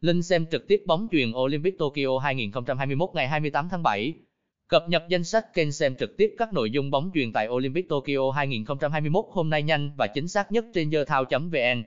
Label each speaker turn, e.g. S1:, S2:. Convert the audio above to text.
S1: Linh xem trực tiếp bóng truyền Olympic Tokyo 2021 ngày 28 tháng 7. Cập nhật danh sách kênh xem trực tiếp các nội dung bóng truyền tại Olympic Tokyo 2021 hôm nay nhanh và chính xác nhất trên dơ thao.vn.